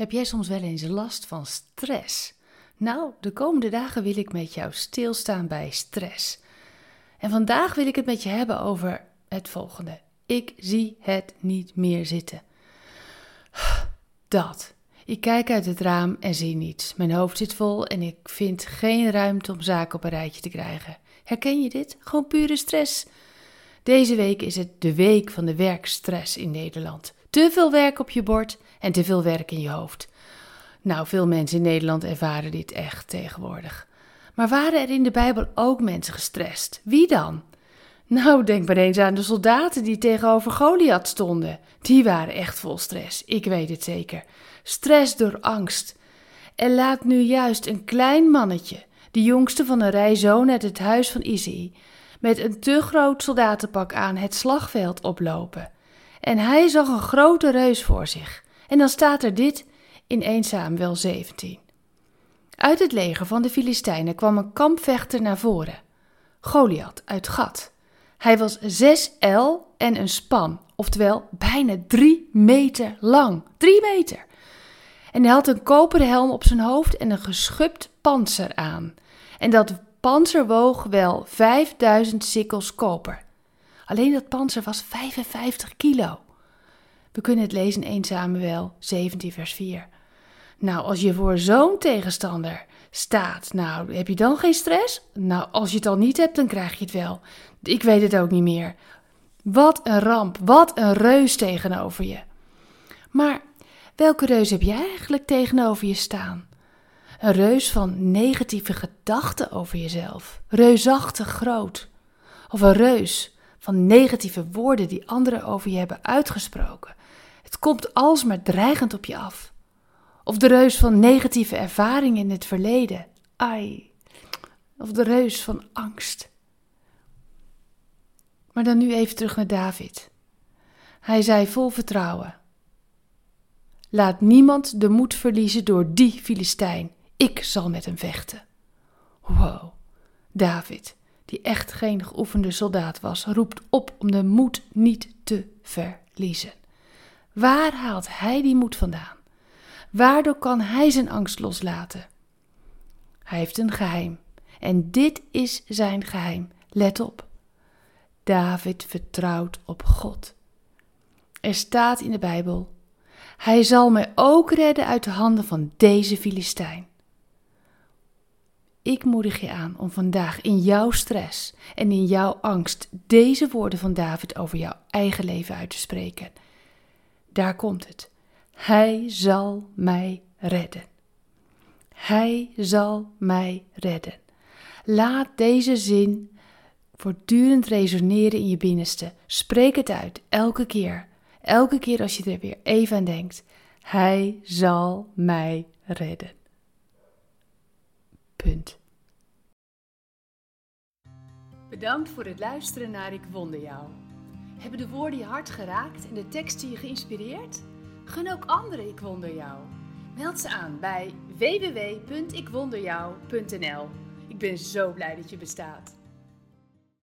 Heb jij soms wel eens last van stress? Nou, de komende dagen wil ik met jou stilstaan bij stress. En vandaag wil ik het met je hebben over het volgende. Ik zie het niet meer zitten. Dat. Ik kijk uit het raam en zie niets. Mijn hoofd zit vol en ik vind geen ruimte om zaken op een rijtje te krijgen. Herken je dit? Gewoon pure stress. Deze week is het de week van de werkstress in Nederland. Te veel werk op je bord en te veel werk in je hoofd. Nou, veel mensen in Nederland ervaren dit echt tegenwoordig. Maar waren er in de Bijbel ook mensen gestrest? Wie dan? Nou, denk maar eens aan de soldaten die tegenover Goliath stonden. Die waren echt vol stress, ik weet het zeker. Stress door angst. En laat nu juist een klein mannetje, de jongste van een rij zoon uit het huis van Izzy, met een te groot soldatenpak aan het slagveld oplopen. En hij zag een grote reus voor zich. En dan staat er dit in 1 Samuel 17. Uit het leger van de Filistijnen kwam een kampvechter naar voren. Goliath uit Gat. Hij was zes el en een span, oftewel bijna drie meter lang. Drie meter! En hij had een koperen helm op zijn hoofd en een geschupt panzer aan. En dat panzer woog wel 5000 sikkels koper. Alleen dat panzer was 55 kilo. We kunnen het lezen in 1 Samuel 17 vers 4. Nou, als je voor zo'n tegenstander staat, nou, heb je dan geen stress? Nou, als je het al niet hebt, dan krijg je het wel. Ik weet het ook niet meer. Wat een ramp, wat een reus tegenover je. Maar welke reus heb jij eigenlijk tegenover je staan? Een reus van negatieve gedachten over jezelf, reusachtig groot. Of een reus van negatieve woorden die anderen over je hebben uitgesproken. Het komt alsmaar dreigend op je af. Of de reus van negatieve ervaringen in het verleden. Ai. Of de reus van angst. Maar dan nu even terug naar David. Hij zei vol vertrouwen: Laat niemand de moed verliezen door die Filistijn. Ik zal met hem vechten. Wow, David, die echt geen geoefende soldaat was, roept op om de moed niet te verliezen. Waar haalt hij die moed vandaan? Waardoor kan hij zijn angst loslaten? Hij heeft een geheim. En dit is zijn geheim. Let op. David vertrouwt op God. Er staat in de Bijbel: Hij zal mij ook redden uit de handen van deze Filistijn. Ik moedig je aan om vandaag in jouw stress en in jouw angst deze woorden van David over jouw eigen leven uit te spreken. Daar komt het. Hij zal mij redden. Hij zal mij redden. Laat deze zin voortdurend resoneren in je binnenste. Spreek het uit, elke keer. Elke keer als je er weer even aan denkt. Hij zal mij redden. Bedankt voor het luisteren naar Ik Wonder Jou. Hebben de woorden je hart geraakt en de teksten je geïnspireerd? Gun ook anderen Ik Wonder Jou. Meld ze aan bij www.ikwonderjou.nl. Ik ben zo blij dat je bestaat.